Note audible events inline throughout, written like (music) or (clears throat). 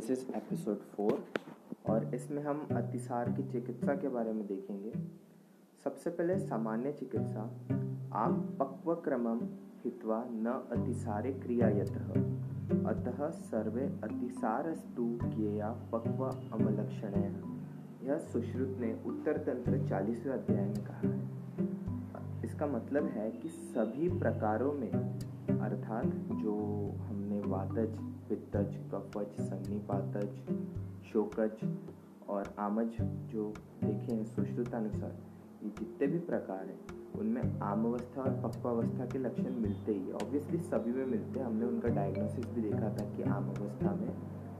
This is episode four और इसमें हम अतिसार की चिकित्सा के बारे में देखेंगे। सबसे पहले सामान्य चिकित्सा, आम पक्वक्रमम हित्वा न अतिसारे क्रियायतः। अतः सर्वे अतिसारस्तु ज्ञेया पक्व अमलक्षण यह सुश्रुत ने उत्तर तंत्र चालीसवें अध्याय में कहा है। इसका मतलब है कि सभी प्रकारों में, अर्थात जो हमने वातज पित्तज, कफज सन्निपातज शोकज और आमज जो देखे हैं सुश्रुतानुसार ये जितने भी प्रकार हैं, उनमें आम अवस्था और पक्वावस्था के लक्षण मिलते ही ऑब्वियसली सभी में मिलते हैं। हमने उनका डायग्नोसिस भी देखा था कि आम अवस्था में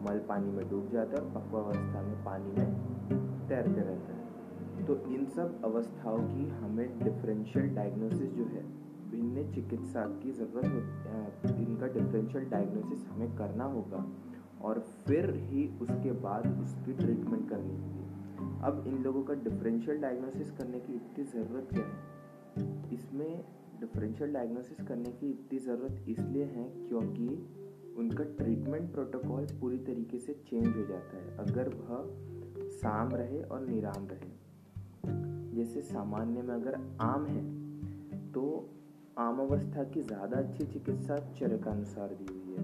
मल पानी में डूब जाता है और पक्वावस्था में पानी में तैरते रहता है। तो इन सब अवस्थाओं की हमें डिफरेंशियल डायग्नोसिस जो है भिन्न चिकित्सा की ज़रूरत इनका डिफरेंशियल डायग्नोसिस हमें करना होगा और फिर ही उसके बाद उसकी ट्रीटमेंट करनी होगी। अब इन लोगों का डिफरेंशियल डायग्नोसिस करने की इतनी ज़रूरत क्या है? इसमें डिफरेंशियल डायग्नोसिस करने की इतनी ज़रूरत इसलिए है क्योंकि उनका ट्रीटमेंट प्रोटोकॉल पूरी तरीके से चेंज हो जाता है। अगर वह साम रहे और निराम रहे। जैसे सामान्य में अगर आम है तो आम अवस्था की ज़्यादा अच्छी चिकित्सा चरकानुसार दी हुई है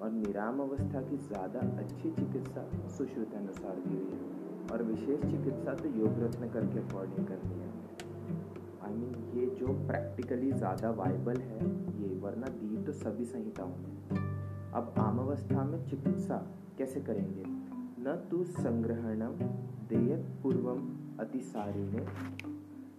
और निराम अवस्था की ज़्यादा अच्छी चिकित्सा सुश्रुतानुसार दी हुई है और विशेष चिकित्सा तो योग रत्न करके अकॉर्डिंग करनी है। आई I मीन mean, ये जो प्रैक्टिकली ज़्यादा वाइबल है ये वरना दी तो सभी संहिताओं में। अब आम अवस्था में चिकित्सा कैसे करेंगे? न तो संग्रहणम देयत पूर्वम अतिसारिणे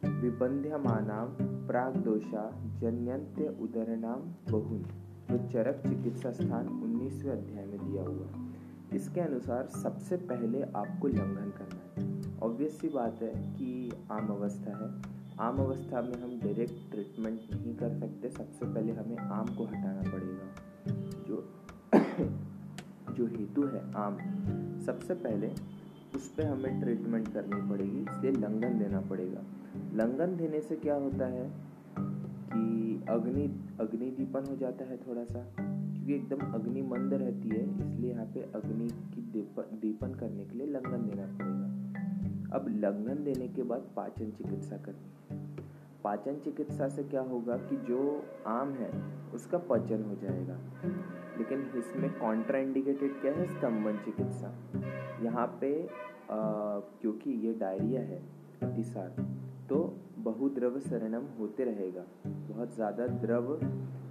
विबंध्यमानां प्रागदोषा जन्यंत्य उदरनाम बहुन। जो चरक चिकित्सा स्थान उन्नीसवें अध्याय में दिया हुआ है। इसके अनुसार सबसे पहले आपको लंघन करना है। ऑब्वियस सी बात है कि आम अवस्था है। आम अवस्था में हम डायरेक्ट ट्रीटमेंट नहीं कर सकते। सबसे पहले हमें आम को हटाना पड़ेगा। जो (coughs) जो हेतु है आम, सबसे पहले उस पर हमें ट्रीटमेंट करनी पड़ेगी। इसलिए लंघन देना पड़ेगा। लंघन देने से क्या होता है कि अग्नि अग्नि दीपन हो जाता है थोड़ा सा क्योंकि एकदम अग्नि मंद रहती है इसलिए यहाँ पे अग्नि की दीपन करने के लिए लंघन देना पड़ेगा। अब लंघन देने के बाद पाचन चिकित्सा करनी है। पाचन चिकित्सा से क्या होगा कि जो आम है उसका पचन हो जाएगा। लेकिन इसमें कॉन्ट्राइंडिकेटेड क्या है? स्तंभन चिकित्सा। यहाँ पे आ, क्योंकि ये डायरिया है अतिसार। तो बहुद्रव शरणम होते रहेगा। बहुत ज़्यादा द्रव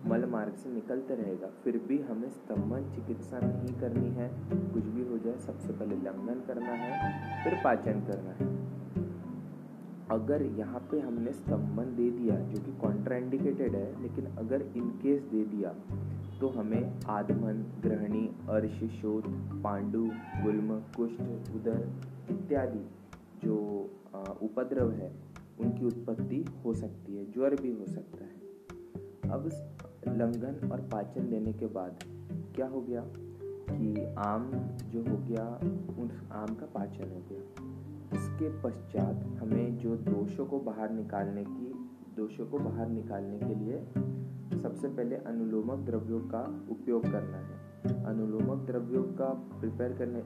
मल मार्ग से निकलते रहेगा। फिर भी हमें स्तंभन चिकित्सा नहीं करनी है। कुछ भी हो जाए, सबसे पहले लंघन करना है, फिर पाचन करना है। अगर यहाँ पे हमने स्तंभन दे दिया, जो कि कॉन्ट्राइंडिकेटेड है, लेकिन अगर इन केस दे दिया तो हमें आदमन ग्रहणी, अर्श शोध पांडु, गुल्म, कुष्ठ, उदर इत्यादि जो उपद्रव है उनकी उत्पत्ति हो सकती है, ज्वर भी हो सकता है। अब लंघन और पाचन लेने के बाद क्या हो गया कि आम जो हो गया उस आम का पाचन हो गया। इसके पश्चात हमें जो दोषों को बाहर निकालने की, दोषों को बाहर निकालने के लिए सबसे पहले अनुलोमक द्रव्यों का उपयोग करना है। अनुलोमक द्रव्यों का प्रिपेयर करने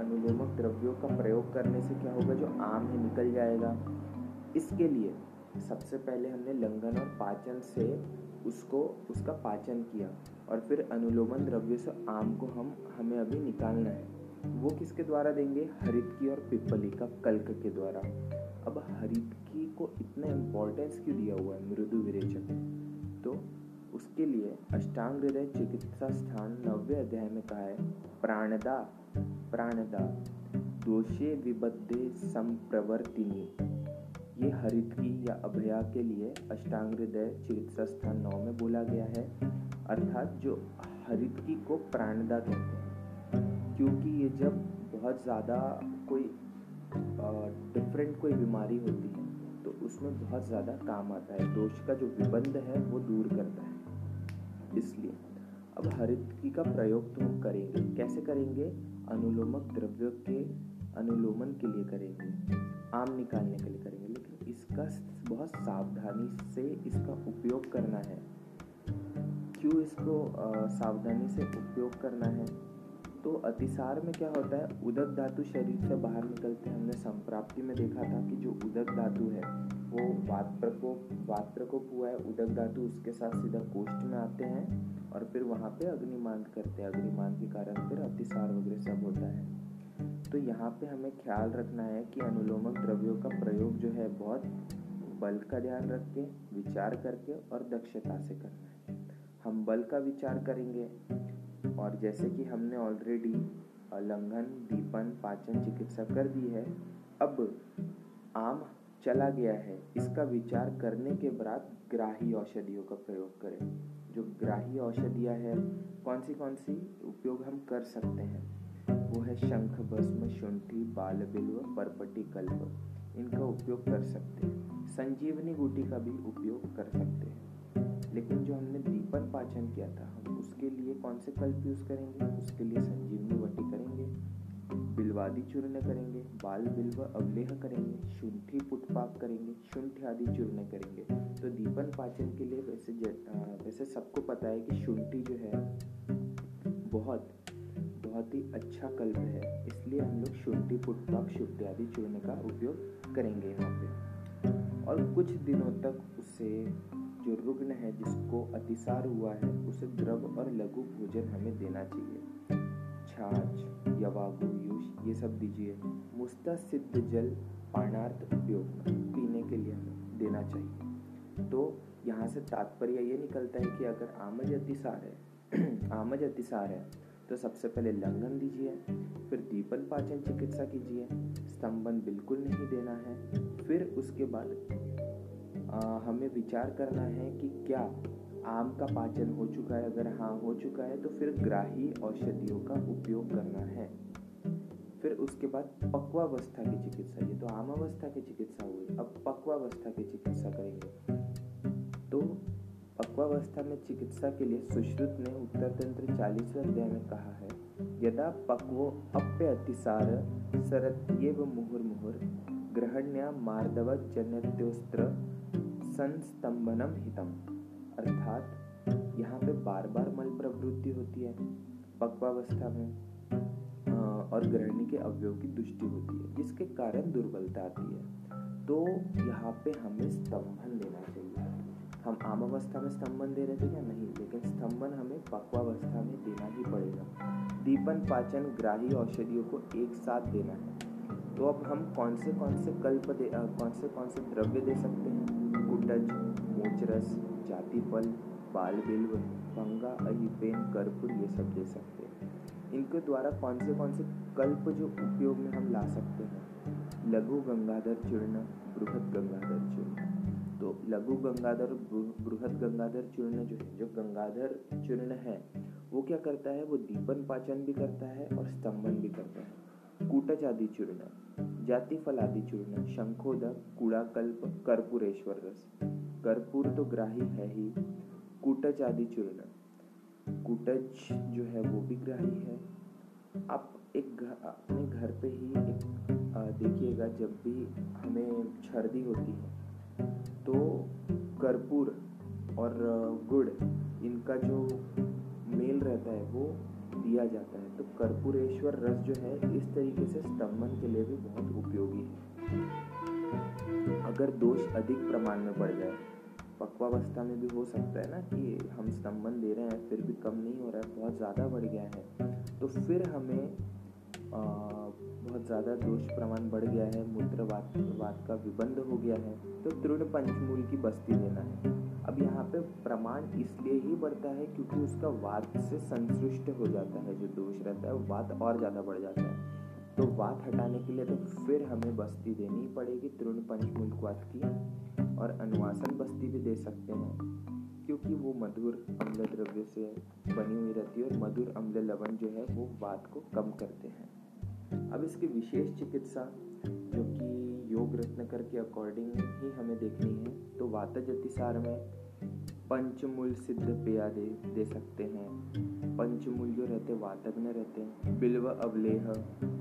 अनुलोमक द्रव्यों का प्रयोग करने से क्या होगा, जो आम है, निकल जाएगा। इसके लिए सबसे पहले हमने लंघन और पाचन से उसको, उसका पाचन किया और फिर अनुलोमन द्रव्य से आम को हम, हमें अभी निकालना है। वो किसके द्वारा देंगे? हरित की और पिपली का कल्क के द्वारा। अब हरित की को इतना इम्पोर्टेंस क्यों दिया हुआ है? मृदु विरेचक तो उसके लिए अष्टांग हृदय चिकित्सा स्थान नव्य अध्याय में कहा है, प्राणदा प्राणदा, दोषे विबद्धे संप्रवर्तिनी। ये हरितकी या अभया के लिए अष्टांग हृदय चिकित्सा स्थान नौ में बोला गया है। अर्थात जो हरितकी को प्राणदा कहते हैं। क्योंकि ये जब बहुत ज़्यादा कोई डिफरेंट कोई बीमारी होती है तो उसमें बहुत ज़्यादा काम आता है। दोष का जो विबंध है, वो दूर करता है। इसलिए अब हरितकी का प्रयोग तो हम करेंगे। कैसे करेंगे? अनुलोमक द्रव्यों के अनुलोमन के लिए करेंगे। आम निकालने के लिए करेंगे। इसका बहुत सावधानी से इसका उपयोग करना है। क्यों इसको सावधानी से उपयोग करना है? तो अतिसार में क्या होता है? उदक धातु शरीर से बाहर निकलते हैं। हमने संप्राप्ति में देखा था कि जो उदक धातु है, वो वात प्रकोप वात प्रकोप हुआ है। उदक धातु उसके साथ सीधा कोष्ठ में आते हैं और फिर वहाँ पे अग्निमान करते हैं। अग्निमान के कारण फिर अतिसार वगैरह सब होता है। तो यहाँ पे हमें ख्याल रखना है कि अनुलोमक द्रव्यों का प्रयोग जो है बहुत बल का ध्यान रख के विचार करके और दक्षता से करना है। हम बल का विचार करेंगे और जैसे कि हमने ऑलरेडी लंघन दीपन पाचन, चिकित्सा कर दी है, अब आम चला गया है। इसका विचार करने के बाद ग्राही औषधियों का प्रयोग करें। जो ग्राही औषधियाँ है, कौन सी कौन सी उपयोग हम कर सकते हैं? है शंख, भस्म, शुंठी, बाल बिल्व, परपटी कल्प, इनका उपयोग कर सकते हैं। संजीवनी गुटी का भी उपयोग कर सकते हैं। लेकिन जो हमने दीपन पाचन किया था, हम उसके लिए कौन से कल्प यूज़ करेंगे? उसके लिए संजीवनी वटी करेंगे, बिलवादी चूर्ण करेंगे, बाल बिल्व अवलेह करेंगे, शुंठी पुटपाक करेंगे, शुंठ आदि चूर्ण करेंगे। तो दीपन पाचन के लिए वैसे वैसे सबको पता है कि शुंठी जो है, बहुत बहुत ही अच्छा कल्प है। इसलिए हम लोग शुंठी, पुटपाक शुद्ध आदि चूर्ण का उपयोग करेंगे यहाँ पे। और कुछ दिनों तक उसे जो रुग्ण है, जिसको अतिसार हुआ है, उसे द्रव और लघु भोजन हमें देना चाहिए। छाछ, यवागु, यूश, ये सब दीजिए। मुस्ता सिद्ध जल पानार्थ उपयोग पीने के लिए हमें देना चाहिए। तो यहाँ से तात्पर्य ये निकलता है कि अगर आमज अतिसार है, (clears throat) आमज अतिसार है तो सबसे पहले लंघन दीजिए फिर दीपन पाचन चिकित्सा कीजिए। स्तंभन बिल्कुल नहीं देना है। फिर उसके बाद आ, हमें विचार करना है कि क्या आम का पाचन हो चुका है। अगर हाँ हो चुका है तो फिर ग्राही औषधियों का उपयोग करना है। फिर उसके बाद पक्वावस्था की चिकित्सा। ये तो आम अवस्था की चिकित्सा हुई। अब पक्वावस्था की चिकित्सा करेंगे। तो पक्वावस्था में चिकित्सा के लिए सुश्रुत ने उत्तर तंत्र चालीसवें अध्याय में कहा है, यदा पक्वो अप्य अतिसार सरत्येव मुहुर्मुहुर ग्रहण्या मार्दव जन्योस्त्र संस्तंभनम हितम। अर्थात, यहाँ पे बार बार मल प्रवृत्ति होती है पक्वावस्था में और ग्रहणी के अवयव की दुष्टि होती है, जिसके कारण दुर्बलता आती है। तो यहाँ पे हमें स्तंभन लेना हम आम अवस्था में स्तंभन दे रहे थे क्या? नहीं लेकिन स्तंभन हमें पक्वावस्था में देना ही पड़ेगा। दीपन पाचन ग्राही औषधियों को एक साथ देना है। तो अब हम कौन से कौन से कल्प दे आ, कौन से कौन से द्रव्य दे सकते हैं? कुटज मोचरस जाति जातिफल बाल बिल्व भंगा अहिपेन कर्पूर ये सब दे सकते हैं। इनके द्वारा कौन से कौन से कल्प जो उपयोग में हम ला सकते हैं? लघु गंगाधर चूर्ण बृहद गंगाधर चूर्ण तो लघु गंगाधर बृहद गंगाधर चूर्ण जो है, जो गंगाधर चूर्ण है, वो क्या करता है? वो दीपन पाचन भी करता है और स्तंभन भी करता है। कूटज आदि चूर्ण, जाति फल आदि चूर्ण, शंखोदक, कूड़ाकल्प, कर्पूरेश्वर रस। कर्पूर तो ग्राही है ही। कूटज आदि चूर्ण, कूटज जो है, वो भी ग्राही है। आप एक घर अपने घर पे ही एक देखिएगा, जब भी हमें सर्दी होती है तो कर्पूर और गुड़, इनका जो मेल रहता है, वो दिया जाता है। तो कर्पूरेश्वर रस जो है, इस तरीके से स्तंभन के लिए भी बहुत उपयोगी है। अगर दोष अधिक प्रमाण में बढ़ जाए, पक्वावस्था में भी हो सकता है ना कि हम स्तंभन दे रहे हैं, फिर भी कम नहीं हो रहा है, बहुत ज़्यादा बढ़ गया है तो फिर हमें बहुत ज़्यादा दोष प्रमाण बढ़ गया है मूत्र वात वात का विबंध हो गया है तो तृण पंचमूल की बस्ती देना है। अब यहाँ पे प्रमाण इसलिए ही बढ़ता है क्योंकि उसका वाद से संतुष्ट हो जाता है, जो दोष रहता है वाद और ज़्यादा बढ़ जाता है। तो वाद हटाने के लिए तो फिर हमें बस्ती देनी पड़ेगी तृण पंचमूल वात की, और अनुवासन बस्ती भी दे सकते हैं, क्योंकि वो मधुर अम्ल द्रव्य से बनी हुई रहती है, और मधुर अम्ल लवण जो है वो वाद को कम करते हैं। अब इसकी विशेष चिकित्सा, जो कि योग रत्न कर के अकॉर्डिंग ही हमें देखनी है तो वातज अतिसार में पंचमूल सिद्ध पेया दे दे सकते हैं। पंचमूल जो रहते वातज्ञ रहते हैं। बिल्व अवलेह,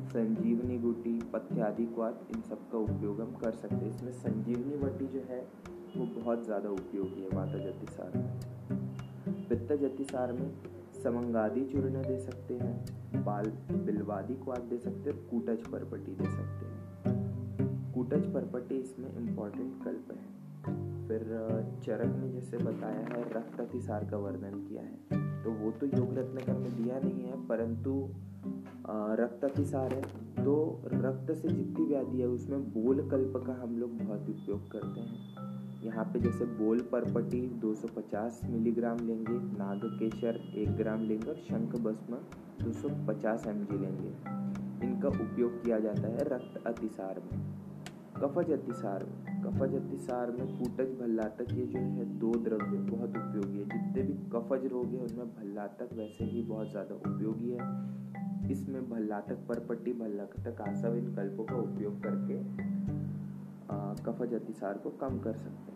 संजीवनी गुटी पथ्यादि क्वात, इन सब का उपयोग हम कर सकते हैं। इसमें संजीवनी वटी जो है, वो बहुत ज़्यादा उपयोगी है वातज अतिसार में। पित्तज अतिसार में समंगादि चूर्ण दे सकते हैं, बाल बिलवादी को आप दे सकते हैं, कूटज परपटी दे सकते हैं। कूटज परपटी इसमें इम्पोर्टेंट कल्प है। फिर चरक ने जैसे बताया है, रक्त अतिसार का वर्णन किया है। तो वो तो योग रत्नकर में दिया नहीं है, परंतु रक्त अतिसार है। तो रक्त से जितनी व्याधि है, उसमें बोल कल्प का हम लोग बहुत उपयोग करते हैं। यहाँ पे जैसे बोल परपटी 250 मिलीग्राम लेंगे नाग केशर एक ग्राम लेंगे और शंख भस्म 250 एम लेंगे। इनका उपयोग किया जाता है रक्त अतिसार में। कफज अतिसार में। कफज अतिसार में कूटज भल्लातक ये जो है दो द्रव्य बहुत उपयोगी है। जितने भी कफज रोग है, उनमें भल्लातक वैसे ही बहुत ज़्यादा उपयोगी है। इसमें भल्लातक परपट्टी भल्लातक आसव इन कल्पों का उपयोग करके कफज अतिसार को कम कर सकते हैं।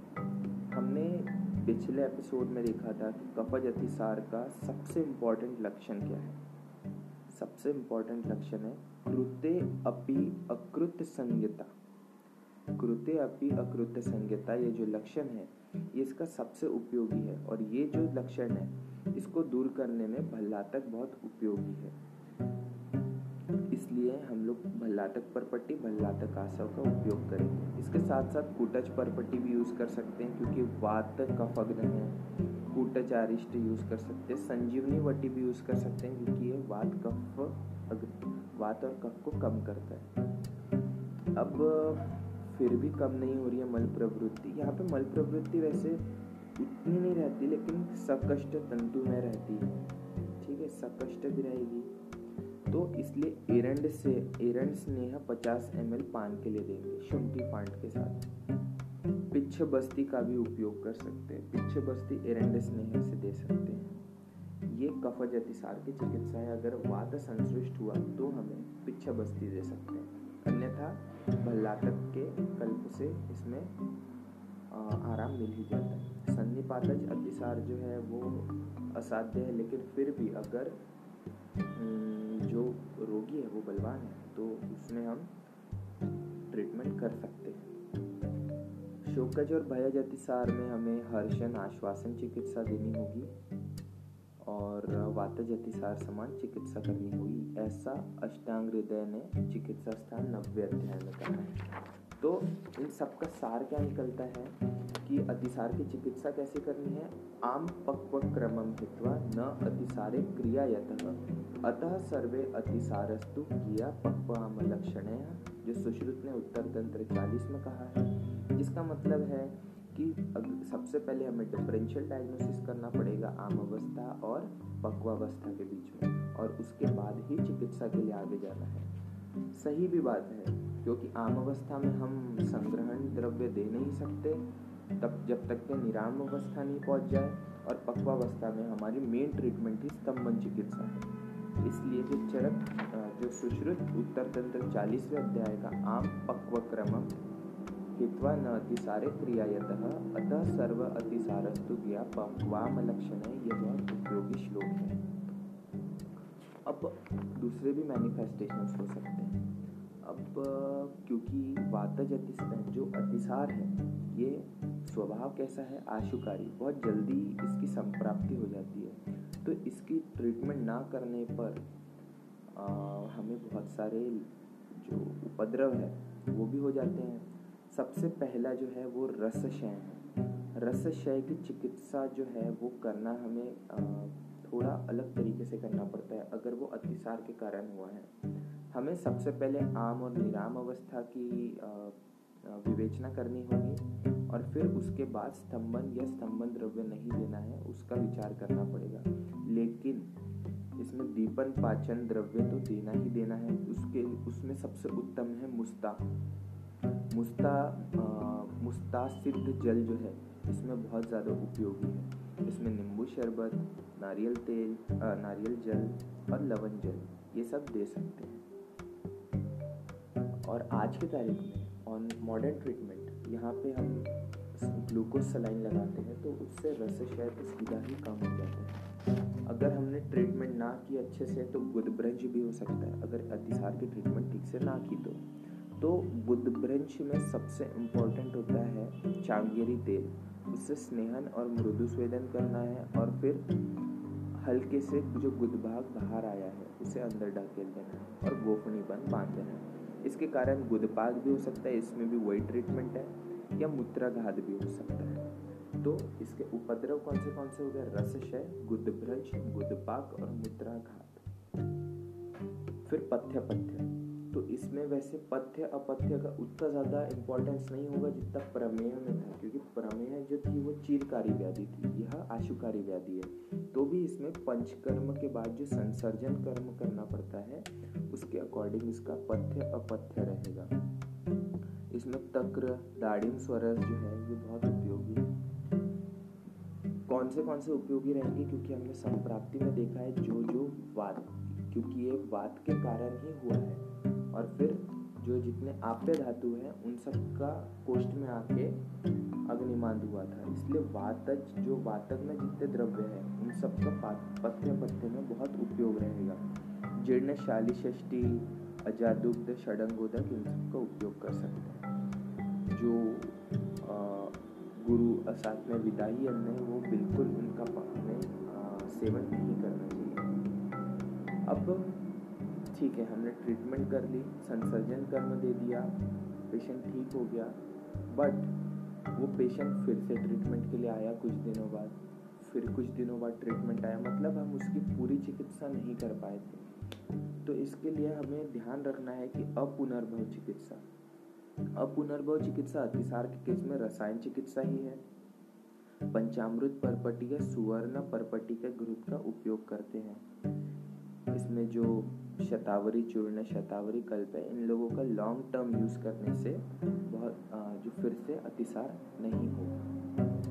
हमने पिछले एपिसोड में देखा था कि कफज अतिसार का सबसे इम्पोर्टेंट लक्षण क्या है। सबसे इम्पोर्टेंट लक्षण है कृत्य अपि अकृत संज्ञता कृत्य अपि अकृत संज्ञता ये जो लक्षण है, ये इसका सबसे उपयोगी है और ये जो लक्षण है, इसको दूर करने में भल्ला तक बहुत उपयोगी है। इसलिए हम लोग भल्लातक पर पट्टी भल्लातक आसव का उपयोग करेंगे। इसके साथ साथ कूटच पर पट्टी भी यूज़ कर सकते हैं, क्योंकि वात कफ अग्न है। कूटच आरिष्ट यूज़ कर सकते हैं, संजीवनी वट्टी भी यूज़ कर सकते हैं, क्योंकि ये वात कफ वात और कफ को कम करता है। अब फिर भी कम नहीं हो रही है मल प्रवृत्ति। यहाँ पे मल प्रवृत्ति वैसे इतनी नहीं रहती, लेकिन सकष्ट तंतु में रहती है। ठीक है, सकष्ट भी रहेगी। तो इसलिए एरंड से, एरंड स्नेह 50 एम पान के लिए देंगे, शुंठी पांड के साथ। पिच्छ बस्ती का भी उपयोग कर सकते हैं, पिच्छ बस्ती एरंड स्नेह से दे सकते हैं। ये कफज अतिसार की चिकित्सा है, अगर वात संश्लिष्ट हुआ तो हमें पिच्छ बस्ती दे सकते हैं। अन्यथा भल्लातक के कल्प से इसमें आराम मिल ही जाता है। सन्निपातज अतिसार जो है वो असाध्य है, लेकिन फिर भी अगर जो रोगी है, वो बलवान है तो उसमें हम ट्रीटमेंट कर सकते हैं। शोकज और भयज अतिसार में हमें हर्षण, आश्वासन, चिकित्सा देनी होगी और वातज अतिसार समान चिकित्सा करनी होगी। ऐसा अष्टांग हृदय ने चिकित्सा स्थान नब्बे अध्याय में कहा है। तो इन सब का सार क्या निकलता है कि अतिसार की चिकित्सा कैसे करनी है? आम पक्व क्रमम हित्वा न अतिसारे क्रिया अतः सर्वे अतिसारस्तु किया पक्वाम लक्षण जो सुश्रुत ने उत्तर तंत्र चालीस में कहा है। जिसका मतलब है कि सबसे पहले हमें डिफरेंशियल डायग्नोसिस करना पड़ेगा आम अवस्था और पक्वावस्था के बीच में, और उसके बाद ही चिकित्सा के लिए आगे जाना है। सही भी बात है। क्योंकि आम अवस्था में हम संग्रहण द्रव्य दे नहीं सकते, तब जब तक के निराम अवस्था नहीं पहुँच जाए और पक्वावस्था में हमारी मेन ट्रीटमेंट ही स्तंभन चिकित्सा है। इसलिए जो चरक जो सुश्रुत उत्तर तंत्र चालीसवें अध्याय का आम पक्व क्रम हित्वा न अतिसारे क्रियायत, अतः सर्व अतिसारस्तु लक्षण है यह बहुत उपयोगी श्लोक है। अब दूसरे भी मैनिफेस्टेशन हो सकते हैं। क्योंकि वातज जो अतिसार है ये स्वभाव कैसा है? आशुकारी। बहुत जल्दी इसकी संप्राप्ति हो जाती है। तो इसकी ट्रीटमेंट ना करने पर आ, हमें बहुत सारे जो उपद्रव है वो भी हो जाते हैं। सबसे पहला जो है वो रसशय है। रसशय की चिकित्सा जो है वो करना हमें आ, थोड़ा अलग तरीके से करना पड़ता है अगर वो अतिसार के कारण हुआ है। हमें सबसे पहले आम और निराम अवस्था की विवेचना करनी होगी और फिर उसके बाद स्तंभन या स्तंभन द्रव्य नहीं देना है उसका विचार करना पड़ेगा। लेकिन इसमें दीपन पाचन द्रव्य तो देना ही देना है। उसके उसमें सबसे उत्तम है मुस्ता। मुस्ता मुस्ता सिद्ध जल जो है इसमें बहुत ज़्यादा उपयोगी है। इसमें नींबू शरबत नारियल तेल आ, नारियल जल और लवन जल ये सब दे सकते हैं। और आज की तारीख में ऑन मॉडर्न ट्रीटमेंट यहाँ पे हम ग्लूकोज सलाइन लगाते हैं तो उससे रस शायद सीधा ही कम हो जाता है। अगर हमने ट्रीटमेंट ना की अच्छे से तो गुदब्रंज भी हो सकता है, अगर अतिसार की ट्रीटमेंट ठीक से ना की तो। तो बुद्धब्रंश में सबसे इम्पोर्टेंट होता है चांगेरी तेल, उससे स्नेहन और मृदु स्वेदन करना है, और फिर हल्के से जो गुद भाग बाहर आया है, उसे अंदर ढकेल देना है, और गोफनी बंद बाँध देना है। इसके कारण गुदपाक भी हो सकता है, इसमें भी वही ट्रीटमेंट है, या मूत्राघात भी हो सकता है। तो इसके उपद्रव कौन से कौन से हो गए? रसशय गुदभ्रज गुदपाक और मूत्राघात। फिर पथ्य पथ्य तो इसमें वैसे पथ्य अपथ्य का उतना ज़्यादा इम्पोर्टेंस नहीं होगा जितना प्रमेय में था, क्योंकि चीरकारी व्याधि थी, यह आशुकारी व्याधि है। तो भी इसमें पंचकर्म के बाद जो संसर्जन कर्म करना पड़ता है, उसके अकॉर्डिंग इसका पथ्य अपथ्य रहेगा। इसमें तक्र दाड़िम स्वरस जो है, ये बहुत उपयोगी कौन से कौन से उपयोगी रहेंगे? क्योंकि हमने संप्राप्ति में देखा है जो जो वाद क्योंकि ये वाद के कारण ही हुआ है। और फिर जो जितने आप्य धातु हैं, उन सब का कोष्ठ में आके अग्निमांद हुआ था। इसलिए वातज जो वातक में जितने द्रव्य है उन सबका पथ्य पथ्य में बहुत उपयोग रहेगा। जीर्ण षष्टि अजादुग्ध षडंगोदक इन सब का उपयोग कर सकते हैं। जो आ, गुरु साथ में विदाई अन्न है वो बिल्कुल उनका हमें सेवन नहीं करना चाहिए। अब ठीक है हमने ट्रीटमेंट कर ली संसर्जन कर्म दे दिया पेशेंट ठीक हो गया बट वो पेशेंट फिर से ट्रीटमेंट के लिए आया कुछ दिनों बाद। फिर कुछ दिनों बाद ट्रीटमेंट आया। मतलब हम उसकी पूरी चिकित्सा नहीं कर पाए थे। तो इसके लिए हमें ध्यान रखना है कि अपुनर्भव चिकित्सा। अपुनर्भव चिकित्सा अतिसार के केस में रसायन चिकित्सा ही है। पंचामृत परपटी या सुवर्ण परपटी के ग्रुप का उपयोग करते हैं। इसमें जो शतावरी, चूर्ण शतावरी, कल्प है इन लोगों का लॉन्ग टर्म यूज़ करने से बहुत जो फिर से अतिसार नहीं होगा।